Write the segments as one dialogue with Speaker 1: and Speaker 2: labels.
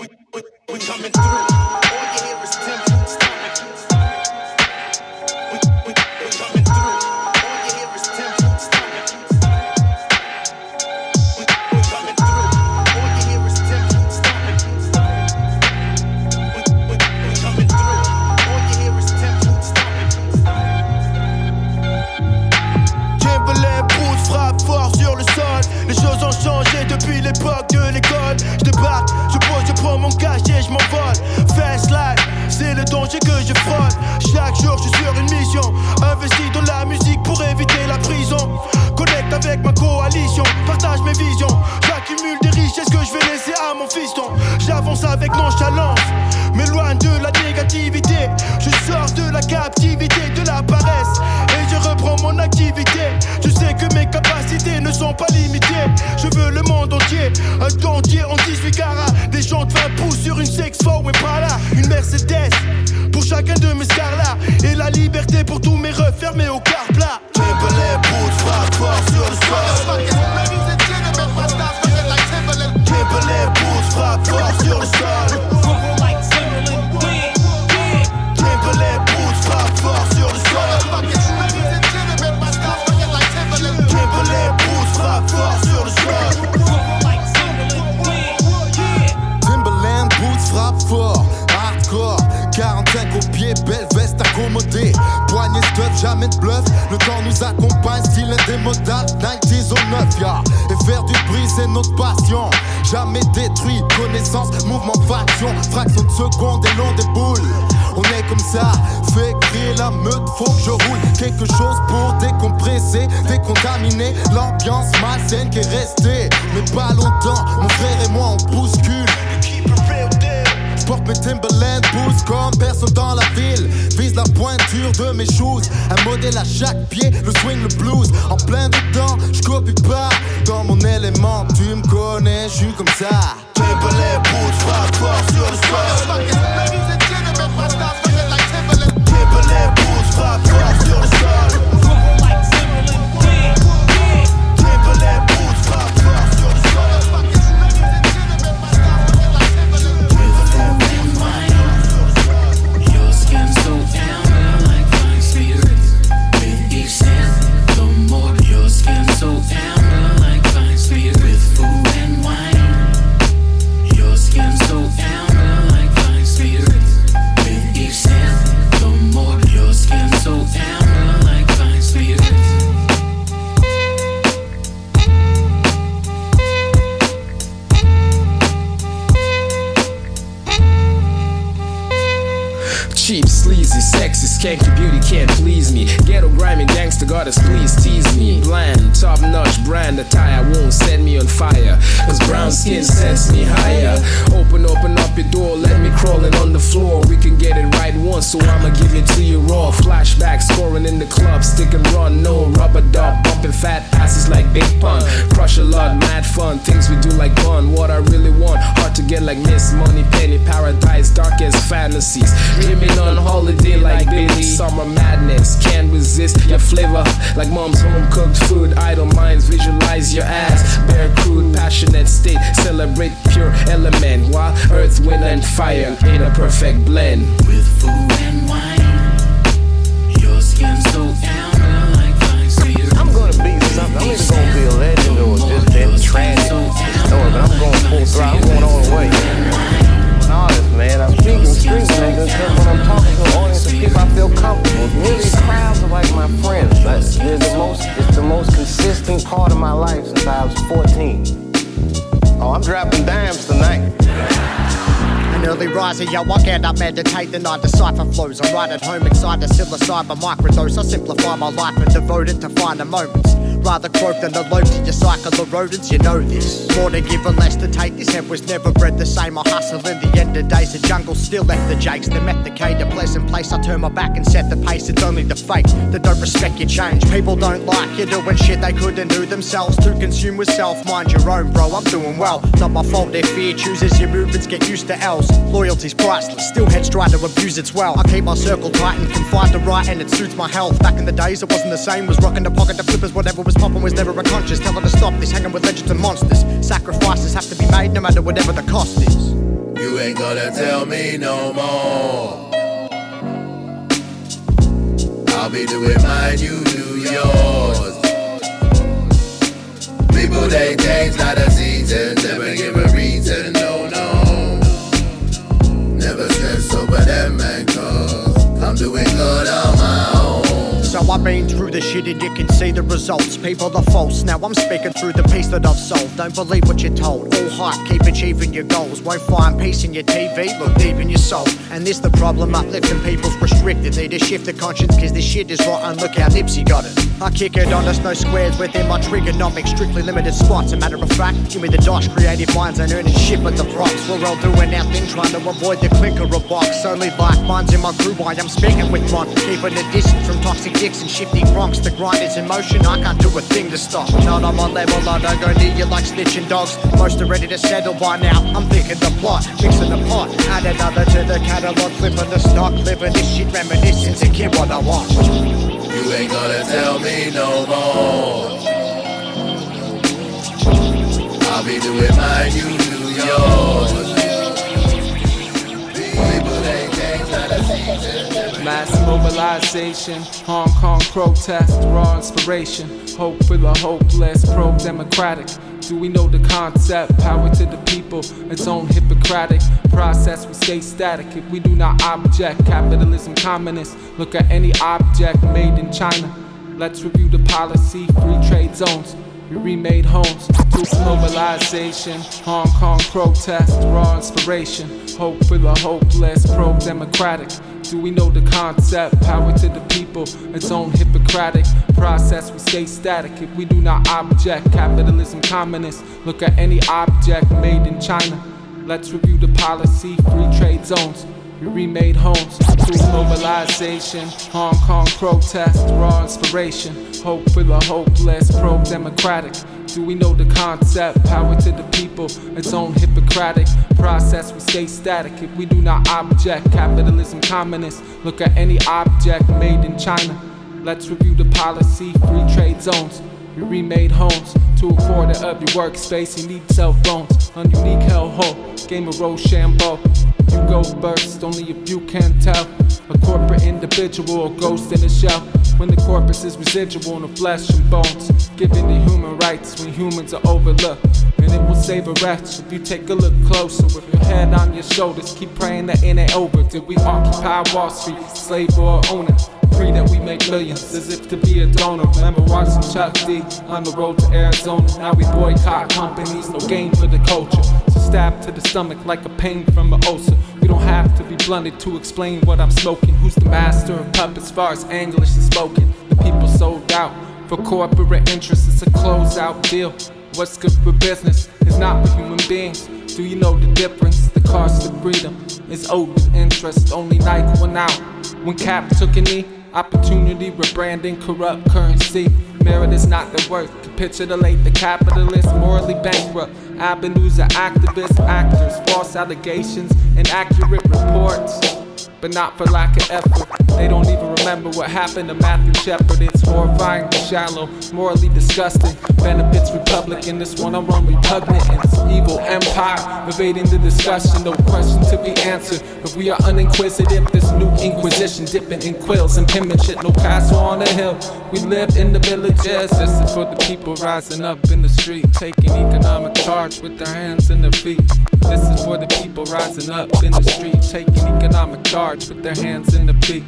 Speaker 1: we, we, we, coming through. C'est le danger que je frotte. Chaque jour, je suis sur une mission. Investi dans la musique pour éviter la prison. Connecte avec ma coalition, partage mes visions. J'accumule des richesses que je vais laisser à mon fiston. J'avance avec nonchalance, m'éloigne de la négativité. Je sors de la captivité, de la paresse. Et je reprends mon activité. Je sais que mes capacités ne sont pas limitées. Je veux le monde entier, un dentier en 18 carats. Des gens de 20 pouces sur une sex et pas là. Une Mercedes fermé
Speaker 2: Le temps nous accompagne, style indémodable, 90s au 9, yeah. Et faire du bruit, c'est notre passion. Jamais détruit, connaissance, mouvement, faction. Fraction de seconde et long des boules. On est comme ça, fait crier la meute, faut que je roule. Quelque chose pour décompresser, décontaminer l'ambiance malsaine qui est restée. Mais pas longtemps, mon frère et moi on bouscule. Je porte Timberland, boost comme personne dans la vie la pointure de mes choses. Un modèle à chaque pied, le swing, le blues. En plein dedans, je copie pas. Dans mon élément, tu me connais, je suis comme ça.
Speaker 1: Les frappe fort sur le.
Speaker 3: Cheap, sleazy, sexy, skanky beauty can't please me. Ghetto grimy gangster goddess, please tease me. Blind, top notch brand attire won't set me on fire. Cause brown skin sets me higher. Open, open up your door, let me crawling on the floor. We can get it right once, so I'ma give it to you raw. Flashback, scoring in the club, stick and run, no rubber duck, bumping fat asses like big pun. Crush a lot, mad fun, things we do like fun. What I really want, hard to get like Miss Moneypenny, paradise, dark as fantasies. Dreaming on holiday like Billy. Summer madness, can't resist your flavor. Like mom's home cooked food, idle minds visualize your ass. Bare crude, passionate state, celebrate pure element. While earth, wind, and fire in a perfect blend.
Speaker 4: With food and wine, your skin's so amber like fine. I'm gonna
Speaker 5: be something, I'm gonna be a legend or just that tragic. But I'm going full throttle, I'm going all the way. since I was 14. Oh, I'm dropping dimes tonight.
Speaker 6: An early riser, yo, I out, I meditate, then I decipher flows. I'm right at home, excited, psilocybin microdose. I simplify my life and devoted to finer moments. Rather croak than alert to your cycle of rodents, you know this. More to give and less to take, this head was never bred the same. I hustle in the end of days, the jungle still left the jakes. The methicate, a pleasant place, I turn my back and set the pace. It's only the fake that don't respect your change. People don't like you doing shit they couldn't do themselves. To consume with self, mind your own, bro, I'm doing well. Not my fault if fear chooses your movements, get used to else. Loyalty's priceless, still heads try to abuse its well. I keep my circle tight and confined to right, and it suits my health. Back in the days, it wasn't the same, was rocking the pocket, the flippers, whatever was was popping was never unconscious. Tell her to stop this, hanging with legends and monsters. Sacrifices have to be made no matter whatever the cost is.
Speaker 7: You ain't gonna tell me no more. I'll be doing mine, you do yours. People they change, not a season, never give
Speaker 6: I've been through the shit and you can see the results. People are false. Now I'm speaking through the piece that I've sold. Don't believe what you're told. All hype, keep achieving your goals. Won't find peace in your TV, look deep in your soul. And this the problem, uplifting people's restricted. Need to shift the conscience, cause this shit is rotten. Look how Nipsey got it. I kick it on us, no squares within my trigonomics. Strictly limited spots. A matter of fact, give me the dice. Creative minds and earning shit but the props. We're all doing our thing, trying to avoid the clinker of box. Only like minds in my crew, Why I am speaking with mine. Keeping a distance from toxic dicks and shifty bronx. The grind is in motion, I can't do a thing to stop. Not on my level, I don't go near you like snitching dogs. Most are ready to settle by now. I'm thinking the plot, mixing the pot. Add another to the catalog, flipping the stock. Living this shit reminiscing to kid what I want. You
Speaker 7: ain't gonna tell me no more. I'll be doing mine, you do yours.
Speaker 8: Mobilization, Hong Kong protest, raw inspiration. Hope for the hopeless, pro democratic. Do we know the concept? Power to the people, its own Hippocratic process. We stay static if we do not object. Capitalism, communist. Look at any object made in China. Let's review the policy, free trade zones. We remade homes, troops mobilization, Hong Kong protest, raw inspiration. Hope for the hopeless, pro democratic. Do we know the concept? Power to the people, its own Hippocratic process. We stay static if we do not object. Capitalism, communist. Look at any object made in China. Let's review the policy, free trade zones. We remade homes, troops mobilization, Hong Kong protest, raw inspiration. Hope for the hopeless, pro democratic. Do we know the concept? Power to the people, its own Hippocratic process. We stay static if we do not object. Capitalism, communist. Look at any object made in China. Let's review the policy, free trade zones. We remade homes to a quarter of your workspace. You need cell phones, on unique hellhole. Game of Rochambeau. You go burst, only if you can tell. A corporate individual, a ghost in a shell. When the corpus is residual in the flesh and bones. Giving the human rights when humans are overlooked. And it will save a wretch if you take a look closer. With your head on your shoulders, keep praying that it ain't over. Did we occupy Wall Street, slave or owner? Free that we make millions, as if to be a donor. Remember watching Chuck D on the road to Arizona. Now we boycott companies, no gain for the culture. So stab to the stomach like a pain from an ulcer. We don't have to be blunted to explain what I'm smoking. Who's the master of puppets, far as English is spoken? The people sold out for corporate interests. It's a closeout deal. What's good for business is not for human beings. Do you know the difference? The cost of freedom is owed with interest. Only Nike went out when Cap took a knee. Opportunity, rebranding, corrupt currency. Merit is not the worth. Capitulate the capitalist, morally bankrupt. Avenues are activists, actors, false allegations, inaccurate reports. But not for lack of effort. They don't even remember what happened to Matthew Shepard. It's horrifying, shallow, morally disgusting. Benefits Republican, this one I'm on repugnant. It's evil empire, evading the discussion. No question to be answered. If we are uninquisitive, this new inquisition dipping in quills and penmanship. No castle on a hill. We live in the villages. This is for the people rising up in the street, taking economic charge with their hands and their feet. This is for the people rising up in the street, taking economic charge with their hands in the feet.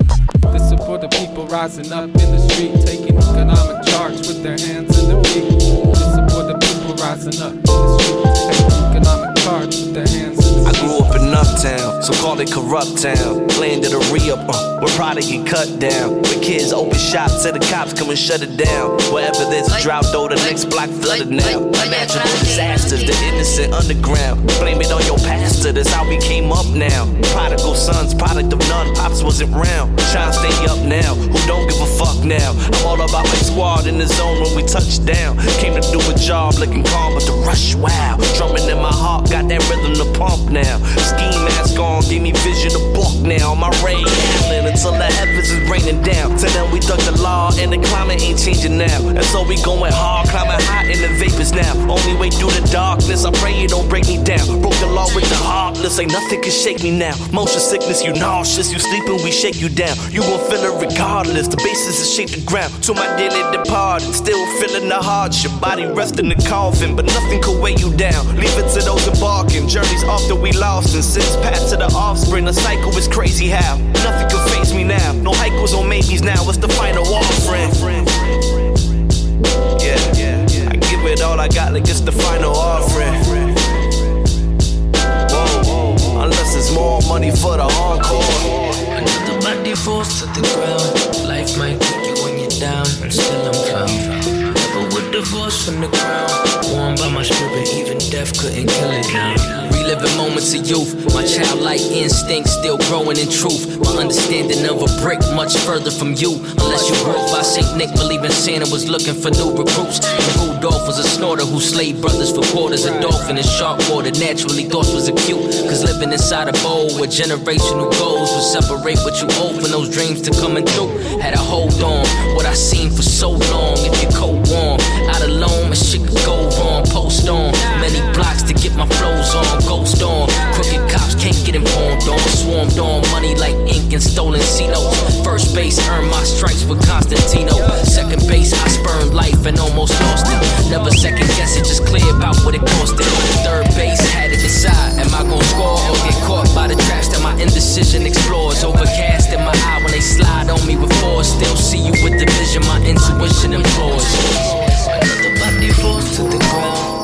Speaker 8: This is for the people rising up in the street, taking economic charge with their hands in the feet. This is for the people rising up in the street, taking economic charge with their hands I grew up in
Speaker 9: Uptown, so call it corrupt town. Land of the re-up, uh, where product get cut down. Where kids open shops, say the cops come and shut it down. Wherever there's a drought, though, the next block flooded now. Natural disasters, the innocent underground. Blame it on your pastor, that's how we came up now. Prodigal sons, product of none, pops wasn't round. Trying to stay up now, who don't give a fuck now. I'm all about my squad in the zone when we touch down. Came to do a job looking calm, but the rush, wow. Drumming in my heart, got that rhythm to pump now. Ski mask on, give me vision to book now. My Ray Allen until the heavens is raining down. Till then we duck the law and the climate ain't changing now. And so we going hard, climbing high in the vapors now. Only way through the darkness, I pray you don't break me down. Broke the law with the ain't nothing can shake me now. Motion sickness, you nauseous, you sleeping, we shake you down. You gon' feel it regardless, the basis is shake the ground. To my dearly departed, still feeling the hardship. Body rest in the coffin, but nothing could weigh you down. Leave it to those embarking, journeys after we lost, and since past to the offspring, the cycle is crazy how. Nothing can face me now, no hikers or maybes now, it's the final offering. Yeah, yeah, I give it all I got, like it's the final offering. Unless it's more money for the encore.
Speaker 4: Another body falls to the ground. Life might kick you when you're down, and still I'm found. Never would divorce from the crown. Warmed by my spirit, even death couldn't kill it now. Reliving moments of youth, my childlike instinct still growing in truth. My understanding of a brick much further from you. Unless you up by Saint Nick, believing Santa was looking for new recruits. And Rudolph was a snorter who slayed brothers for quarters. A dolphin in sharp water, naturally thoughts was acute. Cause living inside a bowl where generational goals would separate what you owe from those dreams to coming through. Had a hold on what I seen for so long. If you cold warm, out alone, my shit could go wrong. Post on get my flows on ghost on. Crooked cops can't get informed on. Swarmed on money like ink and stolen C notes. First base earned my stripes with Constantino. Second base, I spurned life and almost lost it. Never second guess it, just clear about what it costed. Third base, had to decide am I gonna score or get caught by the traps that my indecision explores? Overcast in my eye when they slide on me with force. Still see you with the vision my intuition implores. Another body falls to the ground.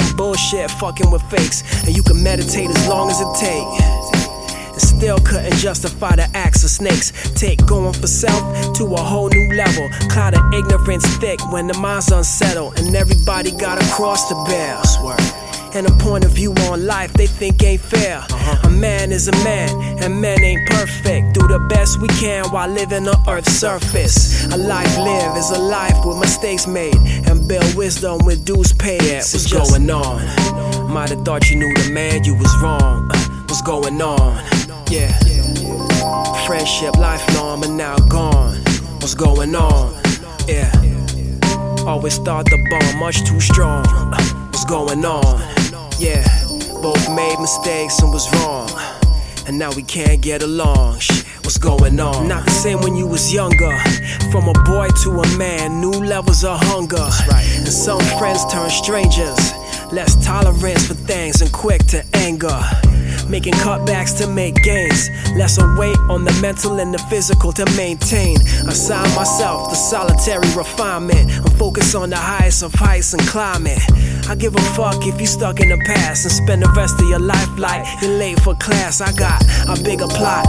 Speaker 10: Fucking with fakes. And you can meditate as long as it takes. And still couldn't justify the acts of snakes. Take going for self to a whole new level. Cloud of ignorance thick when the mind's unsettled. And everybody got a cross to bear. Swear and a point of view on life they think ain't fair. Uh-huh. A man is a man, and men ain't perfect. Do the best we can while living on Earth's surface. A life lived is a life with mistakes made, and build wisdom with dues paid. What's going on? Might have thought you knew the man, you was wrong. What's going on? Yeah. Friendship lifelong, but now gone. What's going on? Yeah. Always thought the bond much too strong. What's going on? Yeah, both made mistakes and was wrong. And now we can't get along. Shit, what's going on? Not the same when you was younger. From a boy to a man, new levels of hunger. Right. And some friends turn strangers. Less tolerance for things and quick to anger. Making cutbacks to make gains. Lesser weight on the mental and the physical to maintain. Assign myself the solitary refinement. I'm focused on the highest of heights and climate. I give a fuck if you stuck in the past and spend the rest of your life like you're late for class. I got a bigger plot,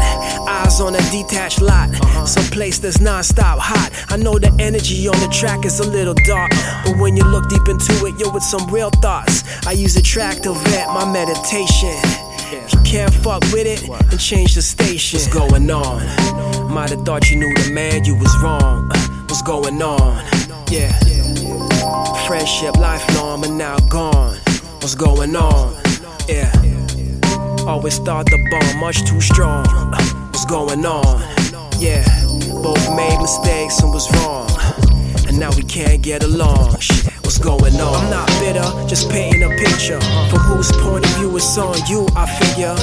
Speaker 10: eyes on a detached lot, uh-huh. some place that's non-stop hot. I know the energy on the track is a little dark, but when you look deep into it, you're with some real thoughts. I use a track to vent my meditation. If you can't fuck with it, and change the station. What's going on? Might have thought you knew the man, you was wrong. What's going on? Yeah. Friendship lifelong, but now gone. What's going on? Yeah. Always thought the bond much too strong. What's going on? Yeah. Both made mistakes and was wrong. And now we can't get along. Shit what's going on. I'm not bitter, just painting a picture. From whose point of view it's on you, I figure.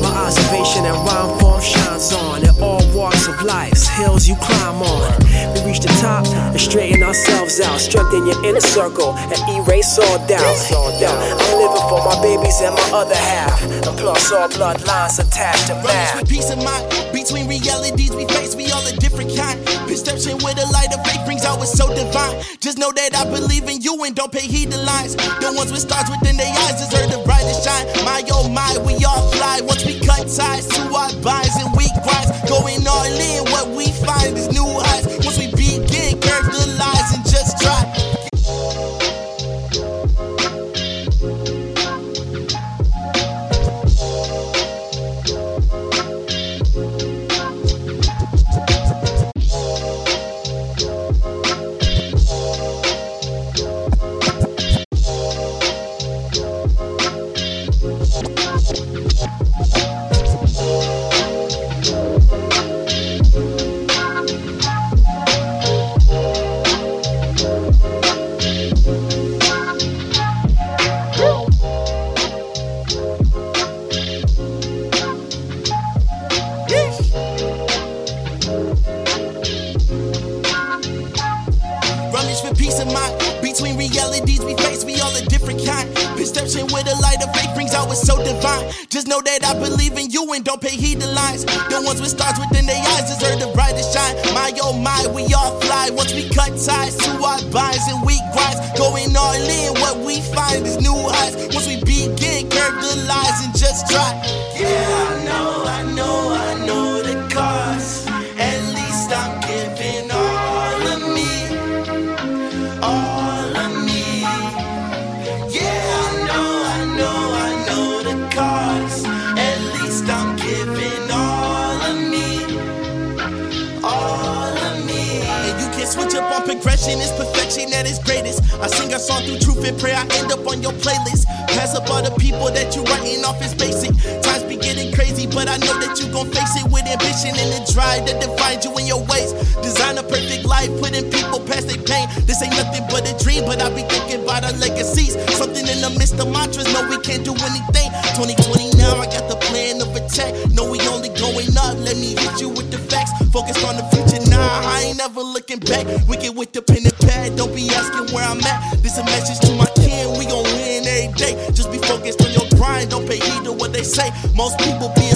Speaker 10: My observation and rhyme form shines on in all walks of life's hills you climb on. We reach the top and straighten ourselves out, strengthen your inner circle and erase all doubt. I'm living for my babies and my other half, and plus all bloodlines attached to math.
Speaker 11: with peace of mind between realities we face, we all a different kind. Perception with a light of faith brings out what's so divine. Just know that I believe in you and don't pay heed to lines. The ones with stars within their eyes deserve the brightest shine. My oh my, we all fly once we cut ties to our binds and we grinds. Going all in, ties to our binds and weak grinds. Going all in, what we find is new highs. Once we begin, curve the lies and just try. Song through truth and prayer, I end up on your playlist. Pass up all the people that you writing off is basic. Times be getting crazy, but I know that you gon' face it with ambition and the drive that defines you in your ways. Design a perfect life, putting people past their pain. This ain't nothing but a dream, but I be thinking about our legacies. Something in the midst of mantras, no, we can't do anything. 2020 now, I got the plan of attack. No, we only going up, let me hit you with the facts. Focused on the future, nah, I ain't never looking back. We get with the pen and pad, don't be asking where I'm at. This a message to my kin, we gon' win every day. Just be focused on your grind, don't pay heed to what they say. Most people be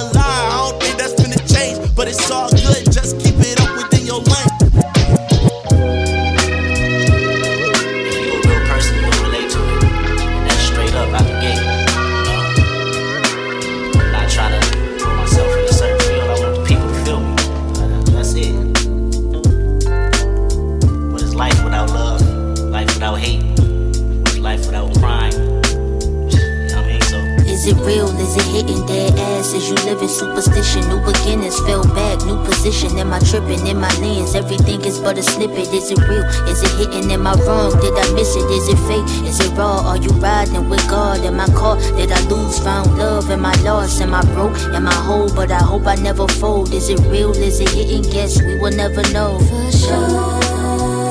Speaker 12: New beginnings, fell back, new position. Am I tripping in my lens? Everything is but a snippet. Is it real? Is it hitting? Am I wrong? Did I miss it? Is it fake? Is it raw? Are you riding with God? Am I caught? Did I lose? Found love? Am I lost? Am I broke? Am I whole? But I hope I never fold. Is it real? Is it hitting? Guess we will never know. For sure.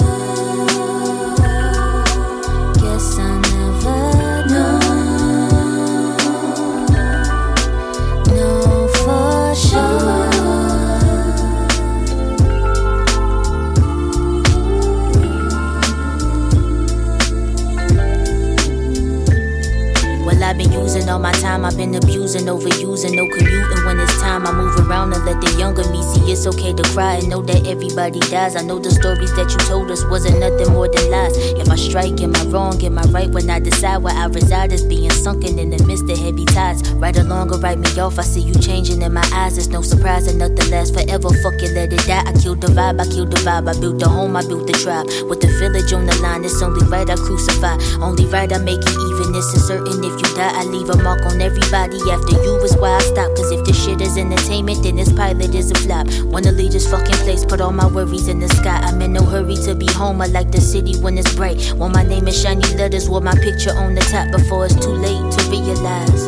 Speaker 12: Using all my time, I've been abusing, overusing, no commuting. When it's time, I move around and let the younger me see it's okay to cry and know that everybody dies. I know the stories that you told us wasn't nothing more than lies. If I strike, am I wrong? Am I right when I decide where I reside is being sunken in the midst of heavy tides? Right along or write me off, I see you changing in my eyes. It's no surprise that nothing lasts forever. Fuck it, let it die. I killed the vibe, I killed the vibe. I built the home, I built the tribe. With the village on the line, it's only right I crucify. Only right I make it even. Is certain if you die, I leave a mark on everybody after you is why I stop. Cause if this shit is entertainment, then this pilot is a flop. Wanna leave this fucking place, put all my worries in the sky. I'm in no hurry to be home. I like the city when it's bright. Want my name in shiny letters with my picture on the top before it's too late to realize.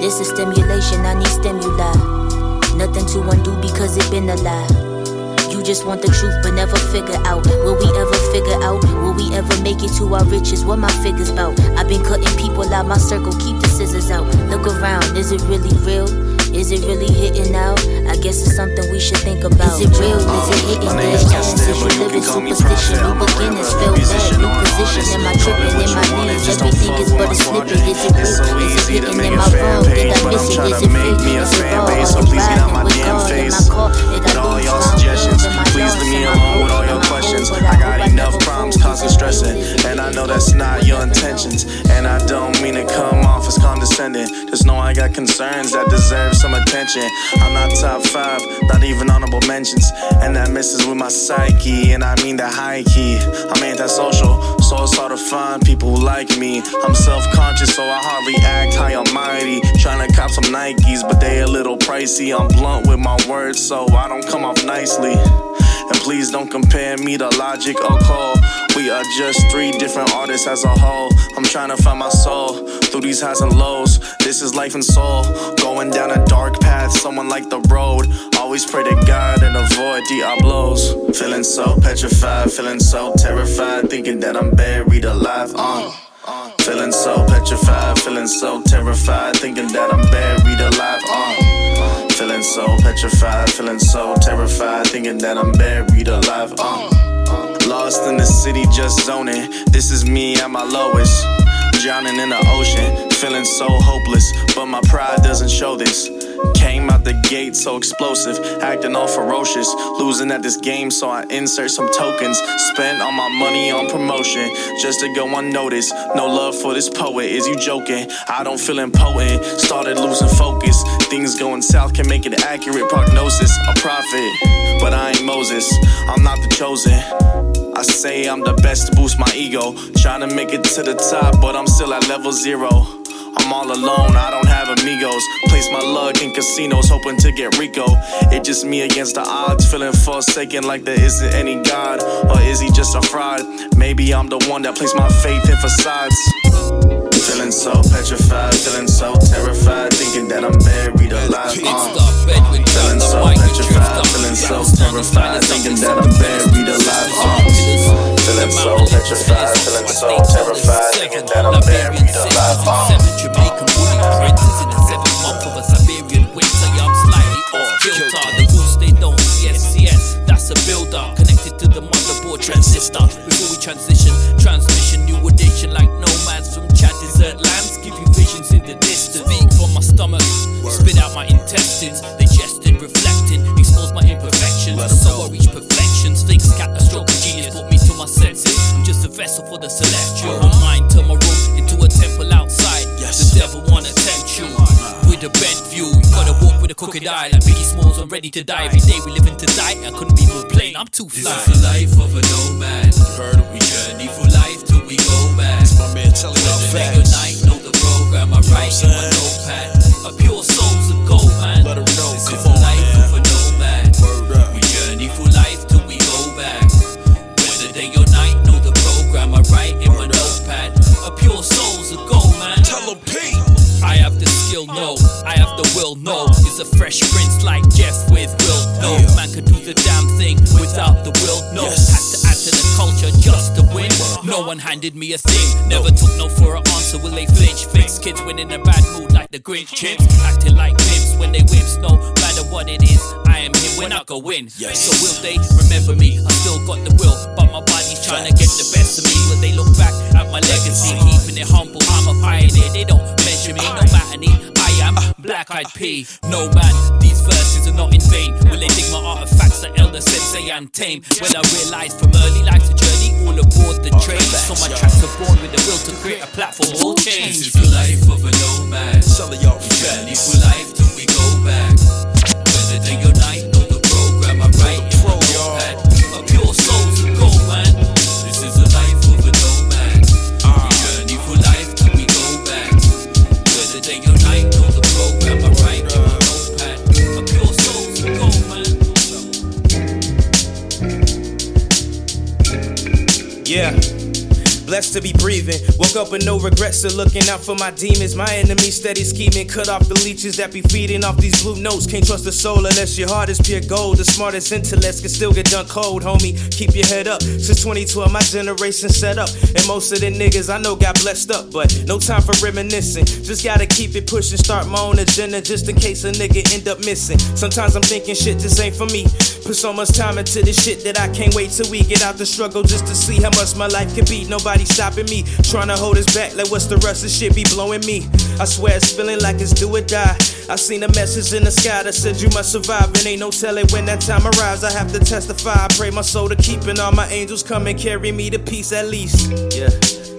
Speaker 12: This is stimulation, I need stimuli. Nothing to undo because it been a lie. You just want the truth but never figure out. Will we ever figure out? Will we ever make it to our riches? What my figures about? I've been cutting people out my circle, keep scissors out. Look around, is it really real? Is it really hitting out? I guess it's something we should think about. Is it real? Is it hitting My name dead is? Justin, Is but you living can call me superstition? New beginners feel bad. New on position. Am I tripping? Am I knees? Everything is but a my snippet. Is it It's so real? Is it easy to hitting? make Am a I fan wrong? Did page, I but miss I'm it? trying to make fake? me a Is it fan raw? base, Are so you please get out my with damn God? Am I face. caught? Did I With all lose y'all my suggestions. Am I please lost? leave me Am I I got enough problems causing stressing, and I know that's not your intentions.
Speaker 13: And I don't mean to come off as condescending. Just know I got concerns that deserve some attention. I'm not top five, not even honorable mentions, and that messes with my psyche. And I mean the high key. I'm antisocial, so it's hard to find people who like me. I'm self-conscious, so I hardly act high and mighty. Trying to cop some Nikes, but they a little pricey. I'm blunt with my words, so I don't come off nicely. And please don't compare me to Logic or Cole. We are just three different artists as a whole. I'm trying to find my soul through these highs and lows. This is life and soul. Going down a dark path, someone like the road. Always pray to God and avoid diablos. Feeling so petrified, feeling so terrified, thinking that I'm buried alive. Uh. Feeling so petrified, feeling so terrified, thinking that I'm buried alive. Uh. Feeling so petrified, feeling so terrified, thinking that I'm buried alive. Uh. Lost in the city, just zoning. This is me at my lowest. Drowning in the ocean, feeling so hopeless, but my pride doesn't show this. Came out the gate so explosive, acting all ferocious. Losing at this game, so I insert some tokens. Spent all my money on promotion just to go unnoticed. No love for this poet, is you joking? I don't feel impotent. Started losing focus. Things going south can make it accurate prognosis. A prophet, but I ain't Moses. I'm not the chosen. I say I'm the best to boost my ego. Trying to make it to the top, but I'm still at level zero. I'm all alone, I don't have amigos. Place my luck in casinos, hoping to get Rico. It just me against the odds, feeling forsaken like there isn't any God. Or is he just a fraud? Maybe I'm the one that placed my faith in facades. Feeling so petrified, feeling so terrified, thinking that I'm buried alive. Uh.
Speaker 14: Feeling so petrified, feeling so terrified, thinking that I'm buried alive. Uh. Feeling so petrified, feeling so terrified, thinking that I'm buried alive. Uh. To die. Every day we live in to die. I couldn't be more plain. I'm too fly. The damn thing without the will, no. Yes. Had to add to the culture just to win. No one handed me a thing. Never took no for an answer. Will they flinch? Fix kids when in a bad mood like the Grinch chimps. Acting like pimps when they whips. No matter what it is, I am him when I go in. Yes. So will they remember me? I still got the will, but my body's trying to get the best of me. Will they look back at my legacy? Uh-huh. Keeping it humble, I'm a pioneer. They don't measure me, no matter me. I am black eyed P. No man, these verses are not in vain. Will they dig my artifacts that Elder Sensei and tame? When I realized from early life's a journey, all aboard the train. So my tracks are born with the will to create a platform. All This is the life of a nomad. Selling y'all Journey facts. through life till we go back. Whether day or night,
Speaker 15: Yeah. Blessed to be breathing. Woke up with no regrets of looking out for my demons. My enemy steady scheming. Cut off the leeches that be feeding off these blue notes. Can't trust the soul unless your heart is pure gold. The smartest intellects can still get done cold, homie. Keep your head up. Since 2012, my generation set up. And most of the niggas I know got blessed up. But no time for reminiscing. Just gotta keep it pushing. Start my own agenda just in case a nigga end up missing. Sometimes I'm thinking shit just ain't for me. Put so much time into this shit that I can't wait till we get out the struggle just to see how much my life can be. Nobody stopping me. Trying to hold us back, like what's the rest of shit be blowing me? I swear it's feeling like it's do or die. I seen a message in the sky that said you must survive, and ain't no telling when that time arrives. I have to testify. I pray my soul to keep, and all my angels come and carry me to peace at least. Yeah,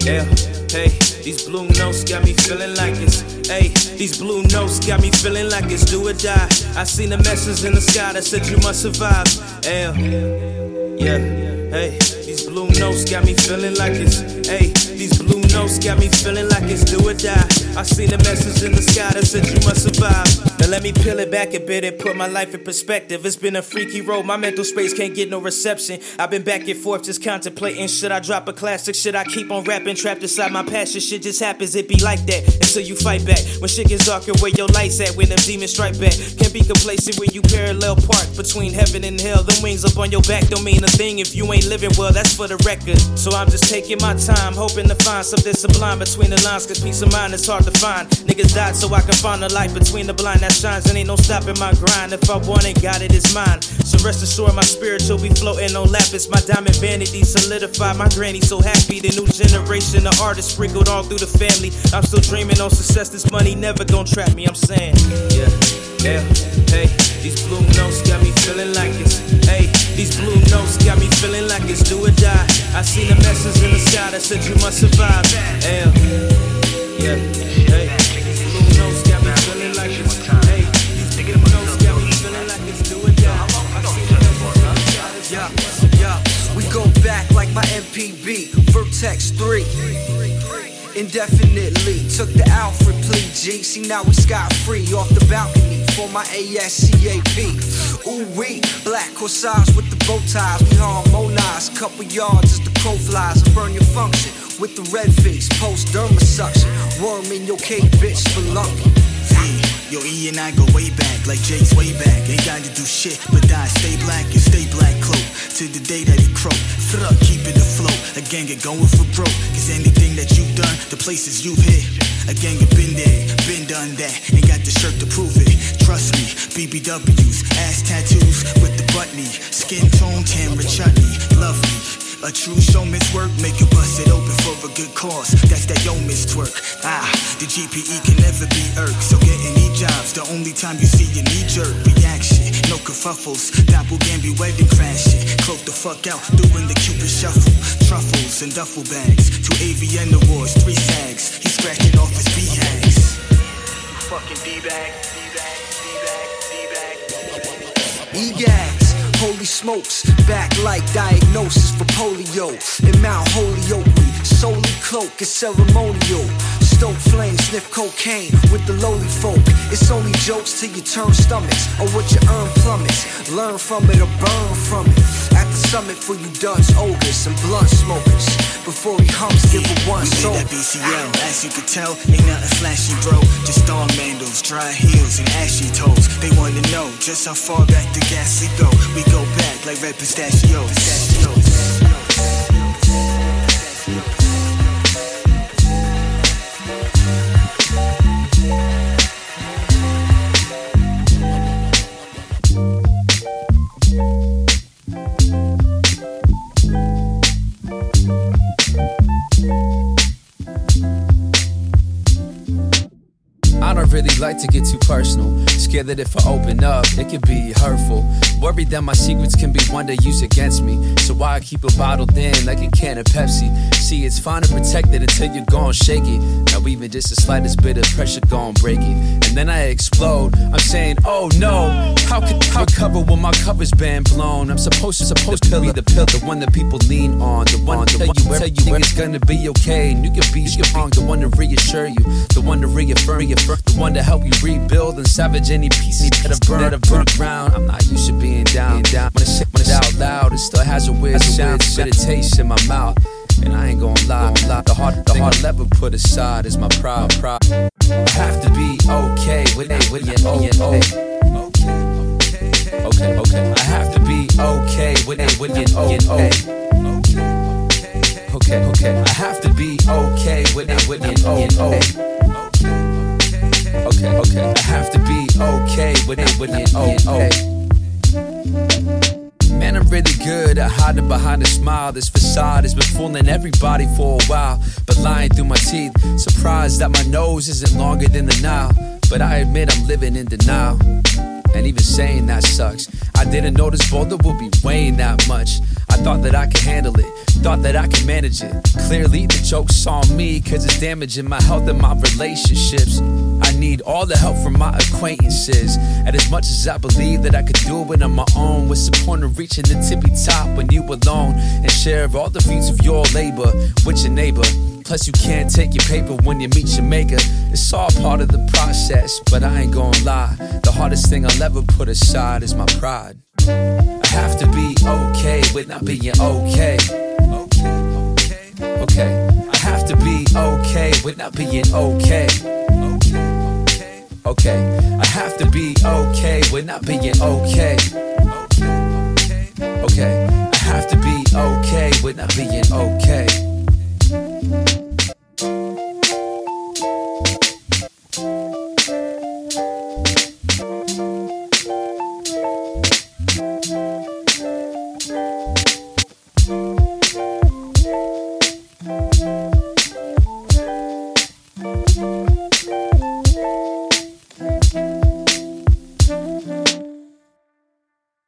Speaker 15: yeah, hey, these blue notes got me feeling like it's, hey, these blue notes got me feeling like it's do or die. I seen a message in the sky that said you must survive. Yeah, yeah, hey, these blue notes got me feeling like it's, hey, these blue notes got me feeling like it's do or die. I seen a message in the sky that said you must survive. Now let me peel it back a bit and put my life in perspective. It's been a freaky road, my mental space can't get no reception. I've been back and forth just contemplating. Should I drop a classic? Should I keep on rapping? Trapped inside my passion. Shit just happens, it be like that until you fight back. When shit gets darker, where your lights at? When them demons strike back. Can't be complacent when you parallel park between heaven and hell. Them wings up on your back don't mean a thing if you ain't living well. That's for the record. So I'm just taking my time, hoping to find something sublime between the lines. Cause peace of mind is hard to find. Niggas died so I can find the light between the blind that shines. And ain't no stopping my grind. If I want it, got it, it's mine. So rest assured, my spiritual be floating on lapis. My diamond vanity solidified. My granny so happy. The new generation of artists sprinkled all through the family. I'm still dreaming on success. This money never gon' trap me. I'm saying, yeah, yeah, hey. These blue notes got me feeling like it's, hey. These blue notes got me feeling like it's do or die. I seen a message in the sky that said you must survive. Yeah, yeah, hey.
Speaker 16: These
Speaker 15: blue notes got me feeling like
Speaker 16: it's,
Speaker 15: hey. These blue notes got me feeling like it's do or die.
Speaker 17: Yeah, yeah. We go back like my MPB, Vertex 3. Indefinitely took the Alford plea, G. See, now we scot free off the balcony for my ASCAP. Ooh, we black corsage with the bow ties. We harmonize, couple yards as the crow flies and burn your function with the red face, post derma suction. Worm in your cake, bitch, for lucky.
Speaker 16: Yo, E and I go way back, like Jake's way back. Ain't got to do shit, but die, stay black and stay black cloak. To the day that he croak, throw, keep it afloat. Again, get going for broke. Cause anything that you've done, the places you've hit. Again, you been there, been done that. Ain't got the shirt to prove it. Trust me, BBWs, ass tattoos with the butt Skin A true showman's work, make you bust it open for a good cause. That's that yo miss twerk. Ah, the GPE can never be irked. So get any jobs, the only time you see a knee jerk reaction. No kerfuffles, doppelganger wedding crashing. Cloak the fuck out, doing the cupid shuffle. Truffles and duffel bags. Two AVN awards, three sags. He's scratching off his BHAGs.
Speaker 18: Fucking D-bag, D-bag, D-bag, D-bag.
Speaker 17: EGAGs, holy smokes, back like diagnosis for polio. In Mount Holyoke, we solely cloak is ceremonial. Stoke flames, sniff cocaine with the lowly folk. It's only jokes till you turn stomachs, or what you earn plummets. Learn from it or burn from it. At the summit for you dunce ogres and blunt smokers. Before he humps, give a one soul. that
Speaker 16: BCL, as you can tell, ain't nothing flashy, bro. Just dog mandals, dry heels, and ashy toes. They wanna know just how far back the gas we go. We go back like red pistachios. pistachios.
Speaker 19: Scared that if I open up, it could be hurtful. Worried that my secrets can be one day used against me. So why I keep it bottled in like a can of Pepsi. See, it's fine to protect it until you're gone shake it. Now even just the slightest bit of pressure gon' break it. And then I explode. I'm saying, oh no, how could I recover when my cover's been blown? I'm supposed to supposed to be the pill, the one that people lean on, the one to tell you everything is gonna be okay. And you can be strong, the one to reassure you, the one to reaffirm you, the one to help you rebuild and savage any pieces that have burned that have burned ground. I'm not used to being down, down. When it's when it's out loud, it still has a weird sound, bitter taste in my mouth. And I ain't gonna lie, lie. The hard thing I'll ever put aside is my pride. pride. I have to be okay with it, with it, oh, oh. Okay, okay. I have to be okay with it, with it, oh, oh. Okay, okay. I have to be okay with it, with it, oh, oh. Okay, okay. I have to be okay with it, with it, oh, oh. Man, I'm really good at hiding behind a smile. This facade has been fooling everybody for a while. But lying through my teeth, surprised that my nose isn't longer than the Nile. But I admit I'm living in denial. And even saying that sucks. I didn't this boulder would be weighing that much. I thought that I could handle it, thought that I could manage it. Clearly, the joke's on me, cause it's damaging my health and my relationships. I need all the help from my acquaintances. And as much as I believe that I could do it on my own, what's the point of reaching the tippy top when you alone and share all the fruits of your labor with your neighbor? Plus, you can't take your paper when you meet maker. It's all part of the process, but I ain't gonna lie. The hardest thing I'll ever put aside is my pride. I have to be okay with not being okay. Okay, I have to be okay with not being okay. Okay, I have to be okay with not being okay. Okay, I have to be okay with not being okay.